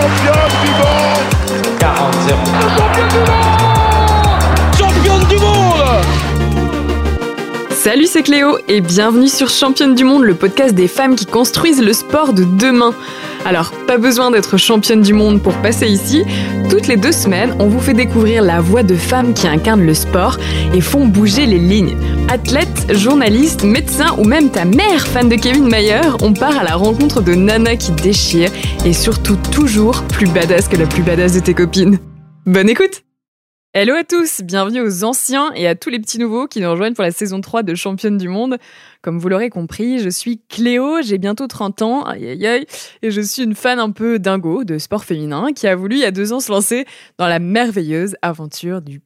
championne du monde 40-0. Championne du monde Salut, c'est Cléo et bienvenue sur Championne du Monde, le podcast des femmes qui construisent le sport de demain. Alors, pas besoin d'être championne du monde pour passer ici. Toutes les deux semaines, on vous fait découvrir la voix de femmes qui incarnent le sport et font bouger les lignes. Athlètes, journalistes, médecins ou même ta mère fan de Kevin Mayer, on part à la rencontre de Nana qui déchire et surtout toujours plus badass que la plus badass de tes copines. Bonne écoute Hello à tous, bienvenue aux anciens et à tous les petits nouveaux qui nous rejoignent pour la saison 3 de Championne du Monde. Comme vous l'aurez compris, je suis Cléo, j'ai bientôt 30 ans, aïe aïe aïe, et je suis une fan un peu dingo de sport féminin qui a voulu il y a deux ans se lancer dans la merveilleuse aventure du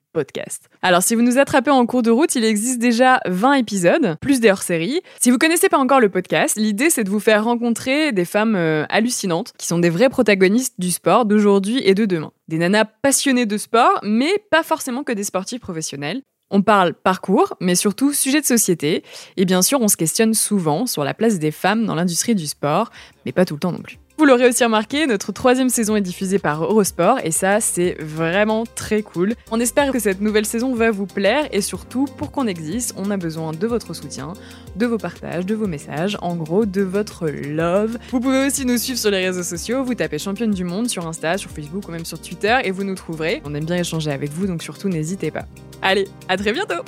Alors si vous nous attrapez en cours de route, il existe déjà 20 épisodes, plus des hors-séries. Si vous connaissez pas encore le podcast, l'idée c'est de vous faire rencontrer des femmes euh, hallucinantes qui sont des vrais protagonistes du sport d'aujourd'hui et de demain. Des nanas passionnées de sport, mais pas forcément que des sportifs professionnels. On parle parcours, mais surtout sujet de société. Et bien sûr, on se questionne souvent sur la place des femmes dans l'industrie du sport, mais pas tout le temps non plus. Vous l'aurez aussi remarqué, notre troisième saison est diffusée par Eurosport et ça, c'est vraiment très cool. On espère que cette nouvelle saison va vous plaire et surtout, pour qu'on existe, on a besoin de votre soutien, de vos partages, de vos messages, en gros, de votre love. Vous pouvez aussi nous suivre sur les réseaux sociaux, vous tapez Championne du Monde sur Insta, sur Facebook ou même sur Twitter et vous nous trouverez. On aime bien échanger avec vous, donc surtout n'hésitez pas. Allez, à très bientôt